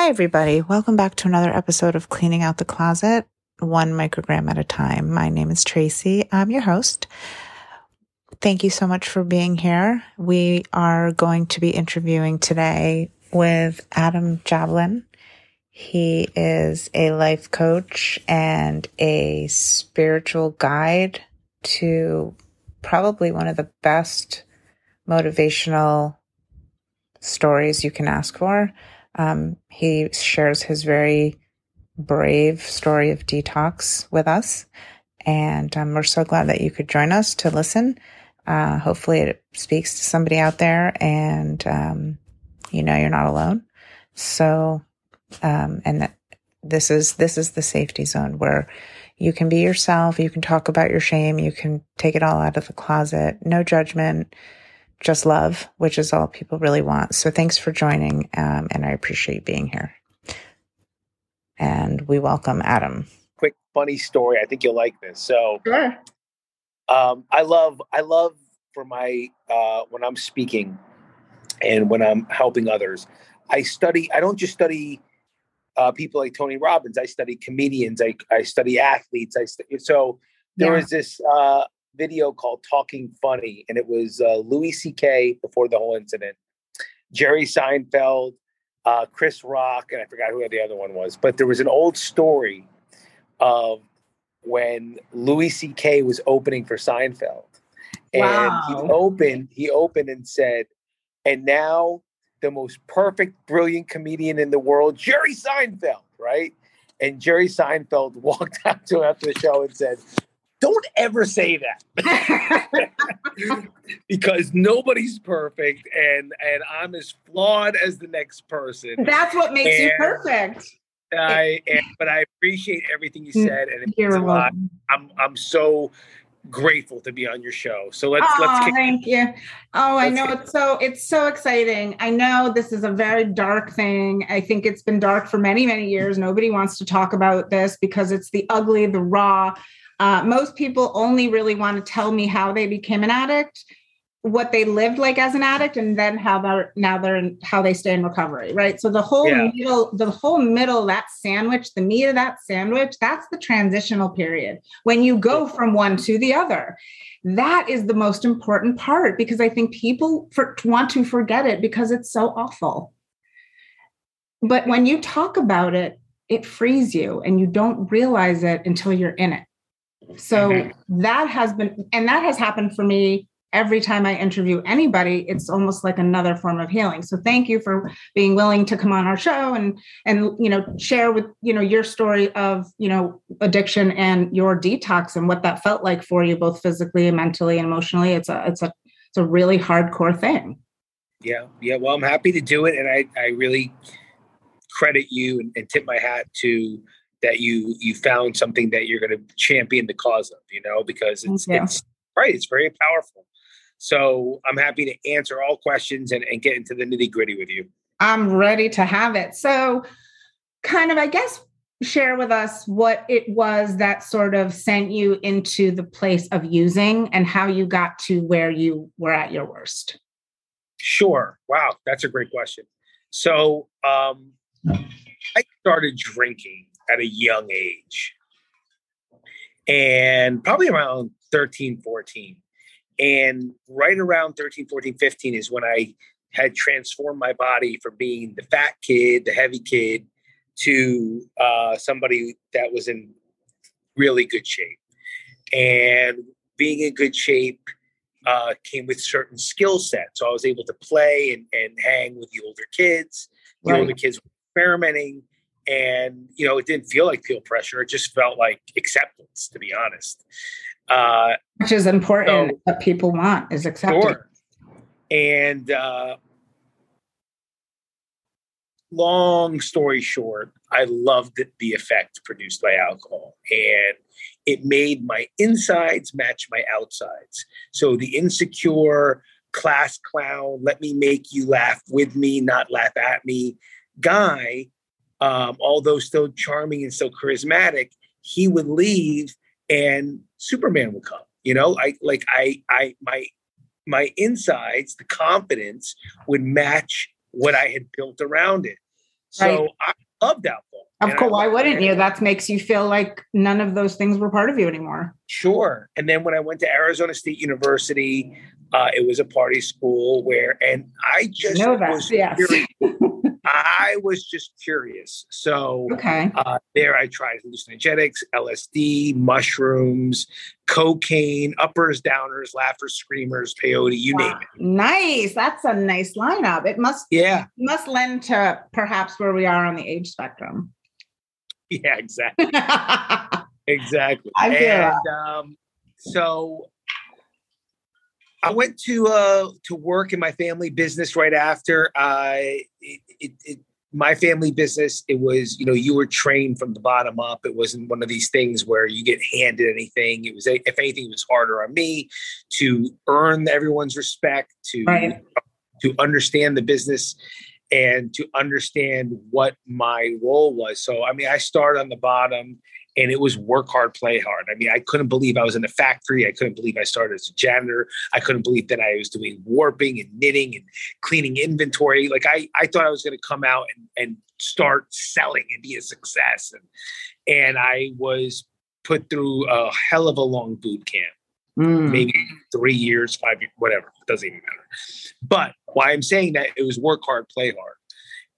Hi, everybody. Welcome back to another episode of Cleaning Out the Closet, one microgram at a time. My name is Tracy. I'm your host. Thank you so much for being here. We are going to be interviewing today with Adam Jablin. He is a life coach and a spiritual guide to probably one of the best motivational stories you can ask for. Um, he shares his very brave story of detox with us. And um, we're so glad that you could join us to listen. Uh, hopefully, it speaks to somebody out there and um, you know you're not alone. So, um, and that this is this is the safety zone where you can be yourself. You can talk about your shame. You can take it all out of the closet. No judgment just love, which is all people really want. So thanks for joining, um, and I appreciate being here. And we welcome Adam. Quick funny story. I think you'll like this. So, sure. um, I love I love for my uh, when I'm speaking and when I'm helping others. I study. I don't just study uh, people like Tony Robbins. I study comedians. I I study athletes. I st- so there yeah. was this uh, video called Talking Funny, and it was uh, Louis C.K. before the whole incident, Jerry Seinfeld, uh, Chris Rock, and I forgot who the other one was. But there was an old story of when Louis C.K. was opening for Seinfeld, and wow. he opened. He opened and said, "And now the most perfect, brilliant comedian in the world, Jerry Seinfeld." Right. And Jerry Seinfeld walked out to him after the show and said, don't ever say that. Because nobody's perfect and and i'm as flawed as the next person. That's what makes and you perfect. I and, but i appreciate everything you mm, said and it means a lot. i'm i'm so grateful to be on your show. So let's oh, let's kick thank you. Oh i know it's so it's so exciting. I know this is a very dark thing. I think it's been dark for many many years. Nobody wants to talk about this because it's the ugly the raw uh, most people only really want to tell me how they became an addict, what they lived like as an addict, and then how they're now they're in, how they stay in recovery. Right. So the whole yeah. middle, the whole middle, that sandwich, the meat of that sandwich, that's the transitional period when you go from one to the other. That is the most important part because I think people for, want to forget it because it's so awful. But when you talk about it, it frees you and you don't realize it until you're in it. So mm-hmm. that has been, and that has happened for me every time I interview anybody. It's almost like another form of healing. So thank you for being willing to come on our show and and you know share with you know your story of you know addiction and your detox and what that felt like for you, both physically and mentally and emotionally. It's a it's a it's a really hardcore thing. Yeah, yeah. Well, I'm happy to do it, and I I really credit you and, and tip my hat to that you you found something that you're going to champion the cause of you know because it's it's right it's very powerful. So i'm happy to answer all questions and, and get into the nitty gritty with you. I'm ready to have it. So kind of i guess share with us what it was that sort of sent you into the place of using and how you got to where you were at your worst. Sure. Wow that's a great question. So um i started drinking at a young age. And probably around 13 14 and right around 13 14 15 is when i had transformed my body from being the fat kid the heavy kid to uh, somebody that was in really good shape. And being in good shape uh, came with certain skill sets. So i was able to play and, and hang with the older kids. The right. older kids were experimenting and you know it didn't feel like peer pressure. It just felt like acceptance to be honest. Uh, which is important. so, what people want is acceptance. Sure. and uh, long story short i loved the effect produced by alcohol and it made my insides match my outsides. So the insecure class clown let me make you laugh with me not laugh at me guy um, although still charming and so charismatic, he would leave and Superman would come. You know, I like I I my my insides, the confidence would match what I had built around it. So right. I loved alcohol. Of course, why wouldn't you? That makes you feel like none of those things were part of you anymore. Sure. And then when I went to Arizona State University, uh, it was a party school where, and I just know that. Was yes. I was just curious. So okay. Uh, there I tried hallucinogenics, LSD, mushrooms, cocaine, uppers, downers, laughter, screamers, peyote, you wow. name it. Nice. That's a nice lineup. It must yeah must lend to perhaps where we are on the age spectrum. Yeah, exactly. exactly. I feel and, um, so I went to uh, to work in my family business right after. Uh, it, it, it, my family business, it was you know you were trained from the bottom up. It wasn't one of these things where you get handed anything. It was if anything, it was harder on me to earn everyone's respect, to right. to understand the business and to understand what my role was. So I mean, I started on the bottom and it was work hard, play hard. I mean, I couldn't believe I was in a factory. I couldn't believe I started as a janitor. I couldn't believe that I was doing warping and knitting and cleaning inventory. Like I, I thought I was going to come out and, and start selling and be a success. And, and I was put through a hell of a long boot camp, mm. maybe three years, five years, whatever. It doesn't even matter. But why I'm saying that it was work hard, play hard.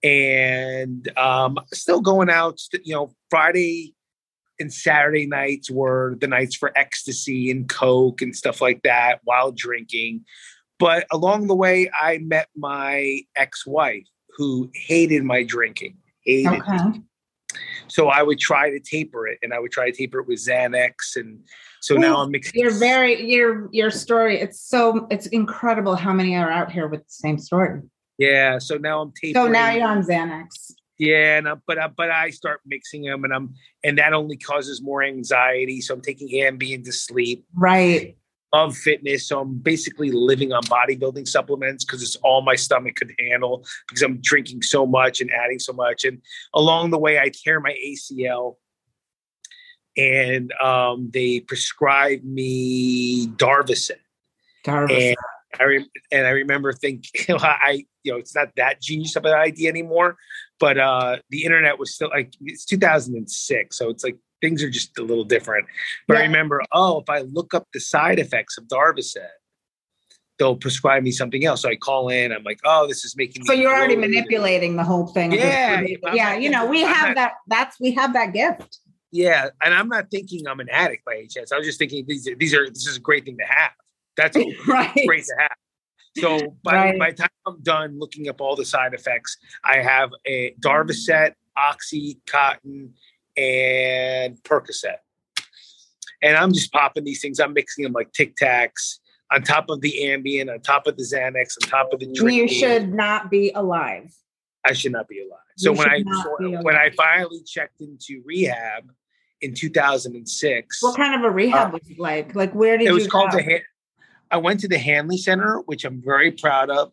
And um, still going out, you know, Friday, and Saturday nights were the nights for ecstasy and coke and stuff like that while drinking. But along the way, I met my ex-wife who hated my drinking. Hated okay. So I would try to taper it, and I would try to taper it with Xanax, and so Ooh, now I'm mixing. You're very your your story. It's so it's incredible how many are out here with the same story. Yeah. So now I'm tapering. So now you're on Xanax. Yeah, and I, but I, but I start mixing them, and I'm and that only causes more anxiety. So I'm taking Ambien to sleep. Right. Of fitness, so I'm basically living on bodybuilding supplements because it's all my stomach could handle because I'm drinking so much and adding so much. And along the way, I tear my ACL, and um, they prescribe me Darvocet. Darvocet. And I re- and I remember thinking, I you know, it's not that genius of an idea anymore, but uh, the internet was still like it's 2006, so it's like things are just a little different. But yeah. I remember, oh, if I look up the side effects of Darvocet, they'll prescribe me something else. So I call in, I'm like, oh, this is making. So you're already manipulating the whole thing. Yeah, yeah. You know, we I'm have not, that. That's we have that gift. Yeah, and I'm not thinking I'm an addict by any chance. I was just thinking these these are this is a great thing to have. That's right. great to have. So by, right. by the time I'm done looking up all the side effects, I have a Darvocet, Oxycontin, and Percocet. And I'm just popping these things. I'm mixing them like Tic Tacs on top of the Ambien, on top of the Xanax, on top of the drink. You should not be alive. I should not be alive. So you when I so when I finally checked into rehab in 2006, what kind of a rehab uh, was it like? Like where did it was you called go? the I went to the Hanley Center, which I'm very proud of.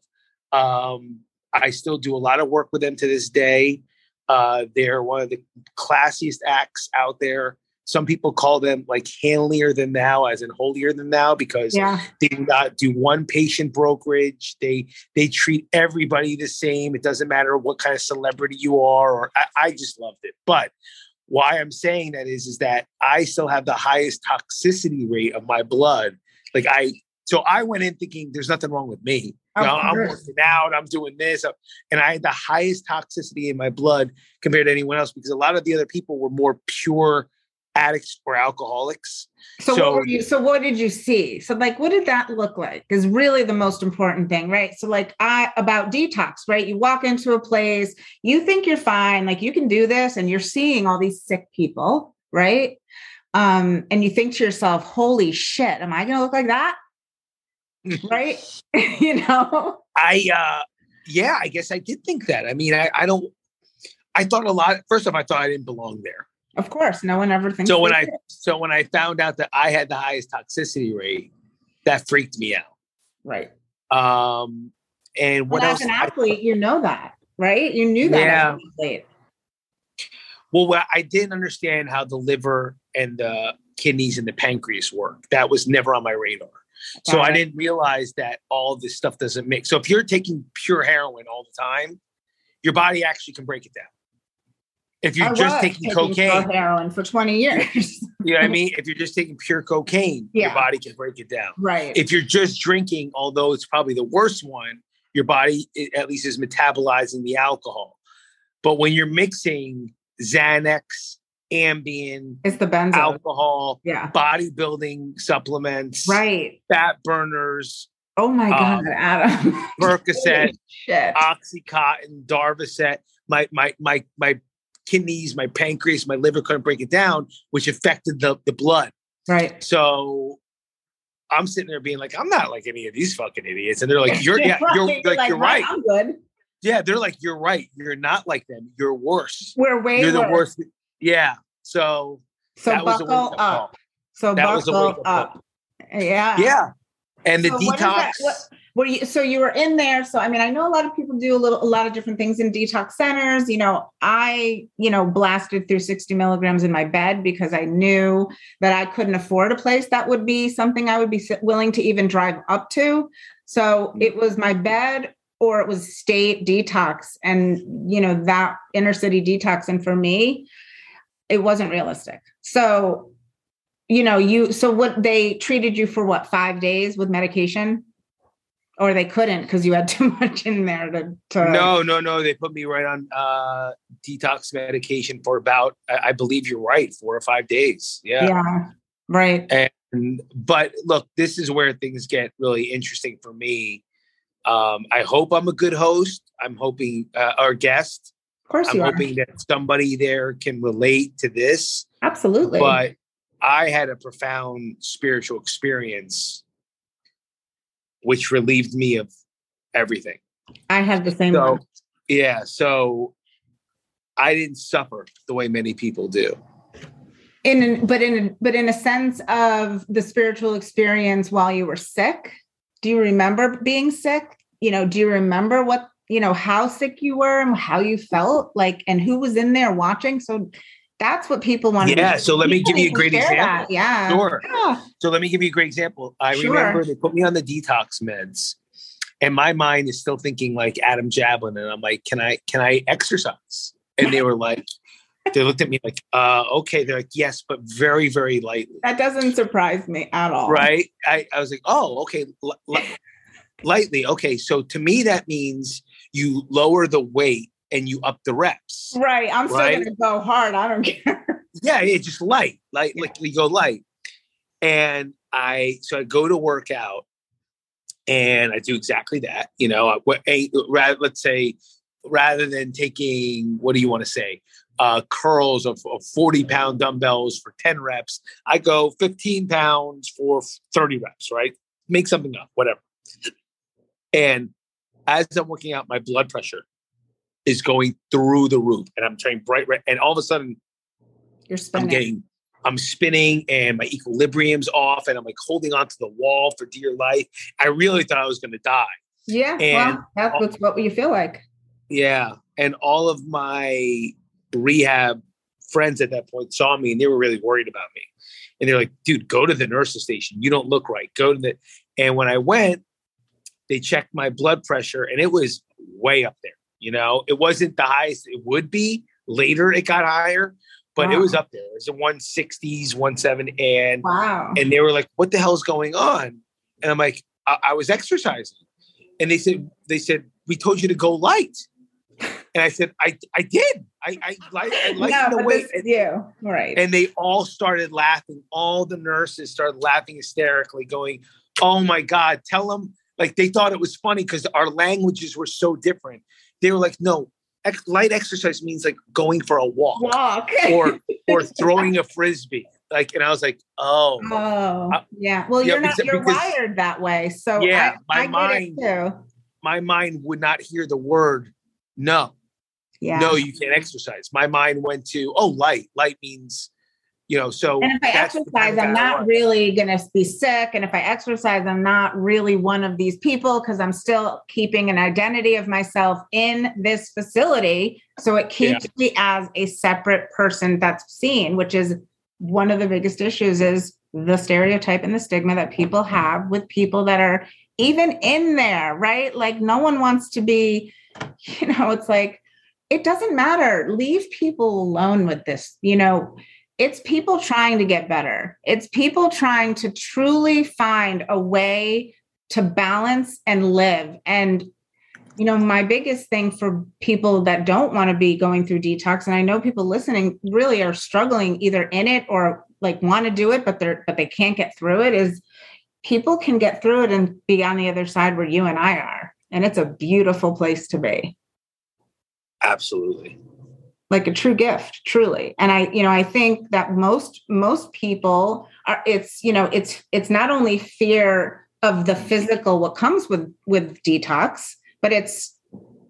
Um, I still do a lot of work with them to this day. Uh, they're one of the classiest acts out there. Some people call them like Hanlier than thou, as in holier than thou, because yeah. they do not do one patient brokerage. They they treat everybody the same. It doesn't matter what kind of celebrity you are. Or I, I just loved it. But why I'm saying that is is that I still have the highest toxicity rate of my blood. Like I so I went in thinking there's nothing wrong with me. You know, I'm working out, I'm doing this, uh, and I had the highest toxicity in my blood compared to anyone else because a lot of the other people were more pure addicts or alcoholics. So, so, what you, so what did you see? So like what did that look like? Is really the most important thing, right? So like I about detox, right? You walk into a place, you think you're fine, like you can do this and you're seeing all these sick people, right? Um and you think to yourself, "Holy shit, am I going to look like that?" Right? you know? I uh yeah, I guess I did think that. I mean, I, I don't I thought a lot first off, I thought I didn't belong there. Of course. No one ever thinks so when I did. so when I found out that I had the highest toxicity rate, that freaked me out. Right. Um and what well, else? As an athlete, you know that, right? You knew that yeah. Well, I didn't understand how the liver and the kidneys and the pancreas work. That was never on my radar. So I didn't realize that all this stuff doesn't mix. So if you're taking pure heroin all the time, your body actually can break it down. If you're I just taking, taking cocaine, heroin for 20 years. you know what I mean? If you're just taking pure cocaine, your body can break it down. right. If you're just drinking, although it's probably the worst one, your body at least is metabolizing the alcohol. But when you're mixing Xanax, Ambien, it's the benzo. alcohol, yeah. bodybuilding supplements, Right. fat burners, Oh my Um, God, Adam. Percocet, Shit. Oxycontin, Darvocet, my my my my kidneys, my pancreas, my liver couldn't break it down, which affected the the blood. right. So I'm sitting there being like, I'm not like any of these fucking idiots, and they're like, you're yeah, you're Right. like, you're right. I'm good. Yeah, they're like, you're right. You're not like them. You're worse. We're way You're the worse. worst. Yeah. So So that was a buckle wake-up So That was a buckle wake-up call. up. Yeah. Yeah. And the So detox. what- you so you were in there so i mean i know a lot of people do a little a lot of different things in detox centers you know i you know blasted through 60 milligrams in my bed because i knew that i couldn't afford a place that would be something i would be willing to even drive up to so it was my mm-hmm. bed or it was state detox and you know that inner city detox and for me it wasn't realistic so you know you so what they treated you for what five days with medication or they couldn't because you had too much in there to, to no, no, no. They put me right on uh detox medication for about, I, I believe you're right, four or five days. Yeah. yeah right And but look, this is where things get really interesting for me. Um, I hope I'm a good host. I'm hoping uh, our guest. Of course I'm you are hoping that somebody there can relate to this. absolutely But I had a profound spiritual experience, which relieved me of everything. i had the same So one. yeah, so I didn't suffer the way many people do. in an, but in but in a sense of the spiritual experience while you were sick do you remember being sick you know do you remember what you know how sick you were and how you felt like and who was in there watching so that's what people want to Yeah, so let me give you a great example. yeah Sure. Yeah. So let me give you a great example. I Sure. remember they put me on the detox meds, and my mind is still thinking like Adam Jablin, and I'm like, can I can I exercise? And they were like, they looked at me like, uh, okay. They're like, yes, but very very lightly, that doesn't surprise me at all right? I, I was like, oh, okay, li- li- lightly. Okay, so to me that means you lower the weight and you up the reps. right i'm still Right? gonna go hard i don't care Yeah, yeah, just light, light, Yeah. like we go light. And I so I go to work out, and I do exactly that. You know, I- what a rather let's say rather than taking what do you want to say uh, curls of, of forty pound dumbbells for ten reps, I go fifteen pounds for thirty reps. Right, make something up, whatever. And as I'm working out, my blood pressure is going through the roof, and I'm turning bright red, and all of a sudden you're I'm spinning getting, I'm spinning and my equilibrium's off and I'm like holding onto the wall for dear life. I really thought I was going to die. yeah and- well that's what's what you feel like Yeah. And all of my rehab friends at that point saw me and they were really worried about me. And they're like, dude, go to the nurse's station. You don't look right. Go to the, and when I went, they checked my blood pressure and it was way up there. You know, it wasn't the highest it would be. Later, it got higher, but it was up there. It was a 160s, 17, and wow and they were like, "What the hell's going on?" And I'm like, "I, I was exercising," and they said, "They said we told you to go light," and I said, "I I did. I I light I no, lightened but weight." this is you right And they all started laughing. All the nurses started laughing hysterically, going, "Oh my god, tell them!" Like they thought it was funny because our languages were so different. They were like, "No, ex- light exercise means like going for a walk walk or or throwing a frisbee." Like, and I was like, "Oh." Oh, Uh, yeah. Well, yeah, you're not. You're because- wired that way. So Yeah, I, my I get it too. my mind would not hear the word no. Yeah. No, you can't exercise. My mind went to, oh, light. Light means, you know, so and if I exercise, I'm of guy I not really going to be sick. And if I exercise, I'm not really one of these people because I'm still keeping an identity of myself in this facility. So it keeps me as a separate person that's seen, which is one of the biggest issues is the stereotype and the stigma that people have with people that are even in there, right? Like no one wants to be, you know, it's like, it doesn't matter. Leave people alone with this. You know, it's people trying to get better. It's people trying to truly find a way to balance and live. And, you know, my biggest thing for people that don't want to be going through detox, and I know people listening really are struggling either in it or like want to do it, but they're but they can't get through it, is people can get through it and be on the other side where you and I are. And it's a beautiful place to be. Absolutely. Like a true gift, truly. And I, you know, I think that most most people are it's, you know, it's it's not only fear of the physical what comes with with detox, but it's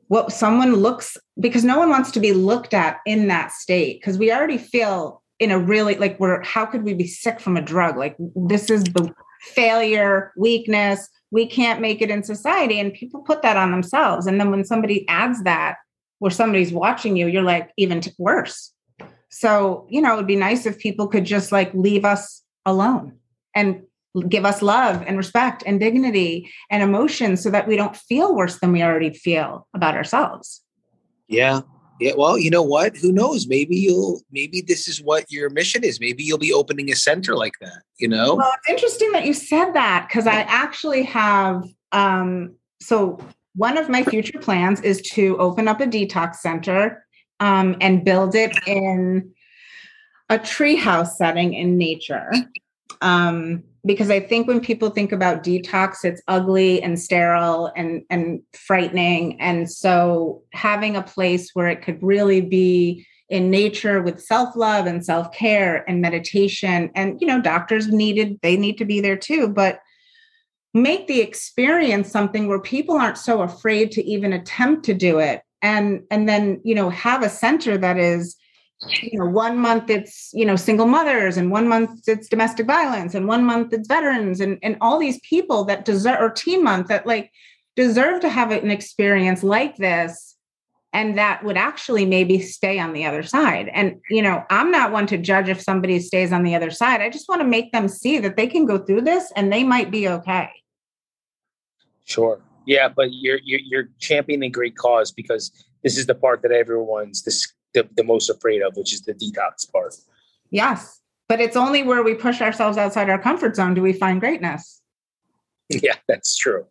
what someone looks because no one wants to be looked at in that state because we already feel in a really like we're how could we be sick from a drug? Like this is the failure weakness. We can't make it in society. And people put that on themselves. And then when somebody adds that where somebody's watching you you're like even worse. So you know it would be nice if people could just like leave us alone and give us love and respect and dignity and emotion so that we don't feel worse than we already feel about ourselves. Yeah. Yeah well you know what? Who knows? Maybe you'll maybe this is what your mission is. Maybe you'll be opening a center like that you know? Well it's interesting that you said that because i actually have um so one of my future plans is to open up a detox center um, and build it in a treehouse setting in nature um, because I think when people think about detox, it's ugly and sterile and and frightening. And so having a place where it could really be in nature with self-love and self-care and meditation and you know doctors needed they need to be there too but make the experience something where people aren't so afraid to even attempt to do it. And and then you know have a center that is you know one month it's you know single mothers and one month it's domestic violence and one month it's veterans and and all these people that deserve or teen month that like deserve to have an experience like this and that would actually maybe stay on the other side and you know i'm not one to judge if somebody stays on the other side i just want to make them see that they can go through this and they might be okay sure yeah but you're you're, you're championing a great cause because this is the part that everyone's this the, the most afraid of, which is the detox part. Yes. But it's only where we push ourselves outside our comfort zone do we find greatness. Yeah, that's true.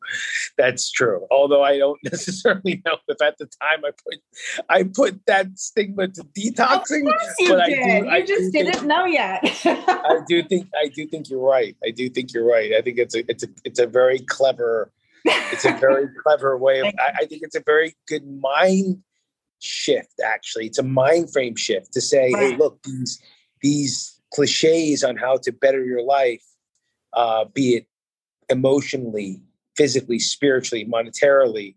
That's true. Although I don't necessarily know if at the time I put I put that stigma to detoxing. Of course you did. I do, you I just didn't think, know yet. I do think I do think you're right. I do think you're right. I think it's a it's a it's a very clever it's a very clever way of I, I think it's a very good mind shift actually it's a mind frame shift to say right. hey look these these cliches on how to better your life uh, be it emotionally physically spiritually monetarily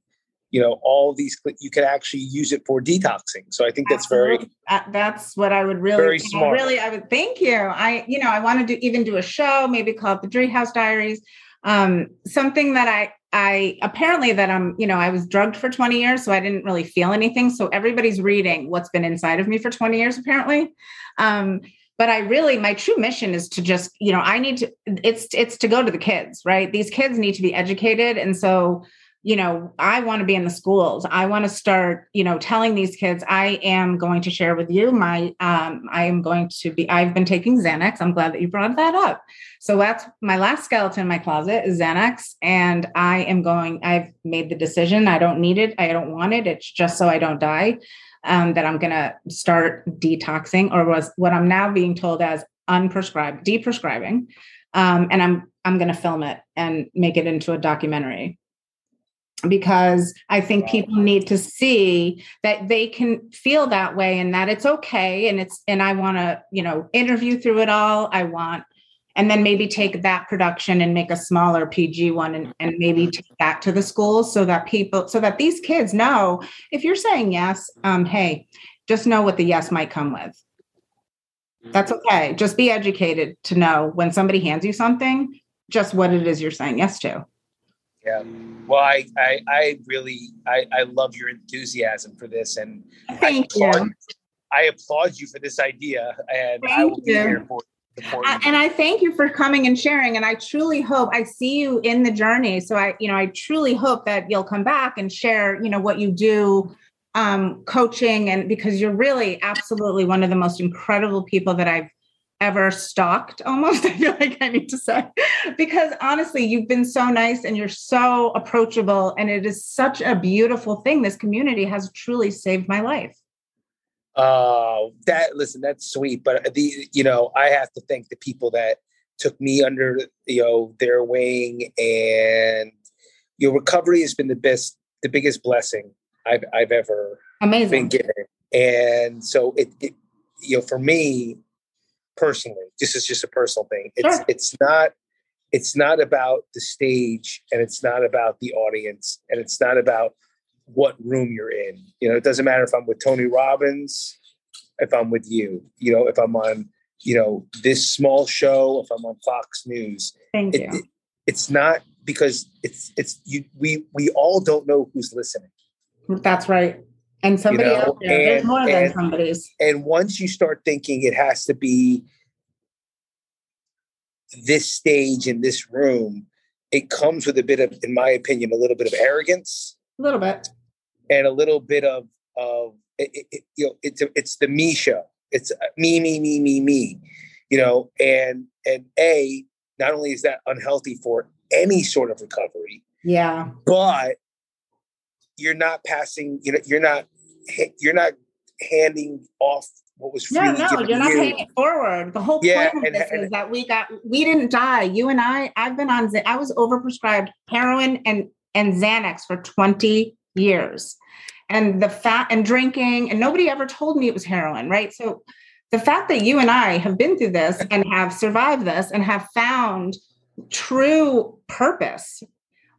you know all these you can actually use it for detoxing so i think that's Absolutely. very that's what i would really very smart. really i would thank you i you know i want to do even do a show maybe called the treehouse diaries um, something that I I apparently that I'm, you know, I was drugged for 20 years, so I didn't really feel anything. So everybody's reading what's been inside of me for 20 years, apparently. Um, but I really, my true mission is to just, you know, I need to, it's it's to go to the kids, right? These kids need to be educated. And so you know, I want to be in the schools. I want to start, you know, telling these kids I am going to share with you my um I am going to be I've been taking Xanax. I'm glad that you brought that up. So that's my last skeleton in my closet is Xanax and I am going I've made the decision I don't need it. I don't want it. It's just so I don't die. Um, that I'm going to start detoxing or was what I'm now being told as unprescribed, deprescribing. Um, and I'm I'm going to film it and make it into a documentary because I think people need to see that they can feel that way and that it's okay. And it's, and I want to, you know, interview through it all. I want, and then maybe take that production and make a smaller PG one and, and maybe take that to the schools so that people, so that these kids know if you're saying yes, um, hey, just know what the yes might come with. That's mm-hmm. okay. Just be educated to know when somebody hands you something, just what it is you're saying yes to. Yeah. Well, I, I, I really, I, I love your enthusiasm for this, and thank I applaud, you. I applaud you for this idea, and thank I will be here for. And I thank you for coming and sharing. And I truly hope I see you in the journey. So I, you know, I truly hope that you'll come back and share, you know, what you do um, coaching and because you're really absolutely one of the most incredible people that I've ever stalked almost i feel like i need to say because honestly you've been so nice and you're so approachable and it is such a beautiful thing this community has truly saved my life uh that listen that's sweet but the you know i have to thank the people that took me under you know their wing and your recovery has been the best the biggest blessing i've i've ever amazing been given and so it, it you know for me personally. This is just a personal thing. It's sure. it's not it's not about the stage and it's not about the audience and it's not about what room you're in. You know, it doesn't matter if I'm with Tony Robbins, if I'm with you, you know, if I'm on, you know, this small show, if I'm on Fox News. Thank it, you. It, it's not because it's it's you we we all don't know who's listening. That's right. And somebody you know? out there, and, there's more and, than somebody's. And once you start thinking it has to be this stage in this room, it comes with a bit of, in my opinion, a little bit of arrogance. A little bit. And a little bit of, of it, it, you know, it's, a, it's the me show. It's uh, me, me, me, me, me, you know, and, and A, not only is that unhealthy for any sort of recovery. Yeah. But you're not passing, you know, you're not you're not handing off what was yeah, no, you're not you. paying it forward. The whole yeah, point of and, this and, is that we got we didn't die. You and I, I've been on I was overprescribed heroin and and Xanax for 20 years. And the fat and drinking, and nobody ever told me it was heroin, right? So the fact that you and I have been through this and have survived this and have found true purpose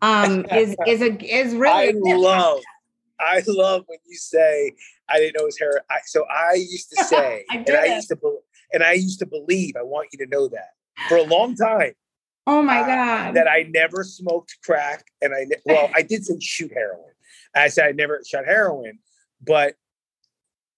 um, is is a is really. I love I love when you say I didn't know it was heroin. I, so I used to say, I and I used to, and I used to believe. I want you to know that for a long time. Oh my uh, god! That I never smoked crack, and I well, I did some shoot heroin. I said I never shot heroin, but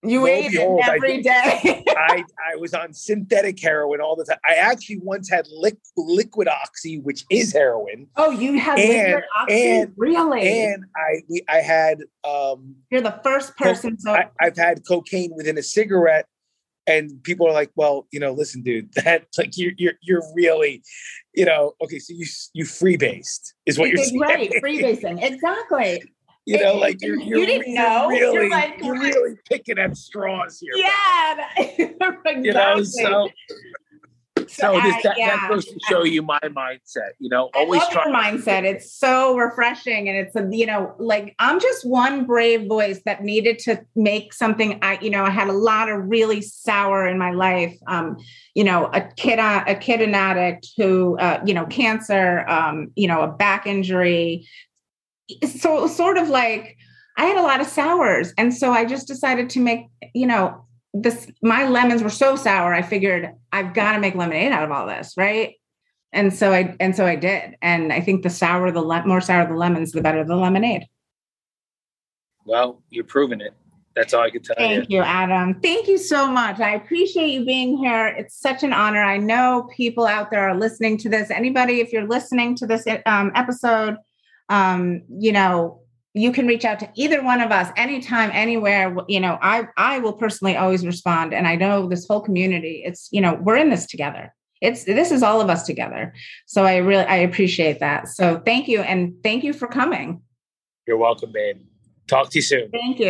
you ate behold, it every I, day. I, I was on synthetic heroin all the time. I actually once had liquid, liquid oxy, which is heroin. Oh, you had and, liquid oxy, and, really? And I I had. um You're the first person. Co- so I, I've had cocaine within a cigarette, and people are like, "Well, you know, listen, dude, that like you're you're you're really, you know, okay, so you you freebased is what you're saying, right? Freebasing, exactly. You know, like you're, you're you didn't know. Really, you're, like, you're really picking at straws here. Yeah, exactly. You know, so so this, that, yeah. that goes to show you my mindset. You know, always try mindset. It's so refreshing, and it's a you know, like I'm just one brave voice that needed to make something. I you know, I had a lot of really sour in my life. Um, you know, a kid, uh, a kid, an addict who, uh, you know, cancer, um, you know, a back injury, so it was sort of like I had a lot of sours. And so I just decided to make, you know, this my lemons were so sour. I figured I've got to make lemonade out of all this, right? And so I and so I did. And I think the sour, the le- more sour the lemons, the better the lemonade. Well, you're proving it. That's all I can tell Thank you. Thank you, Adam. Thank you so much. I appreciate you being here. It's such an honor. I know people out there are listening to this. Anybody, if you're listening to this um, episode, um, you know, you can reach out to either one of us anytime anywhere you know i i will personally always respond and i know this whole community it's you know we're in this together. It's this is all of us together. So i really i appreciate that. So thank you and thank you for coming. You're welcome babe. Talk to you soon. Thank you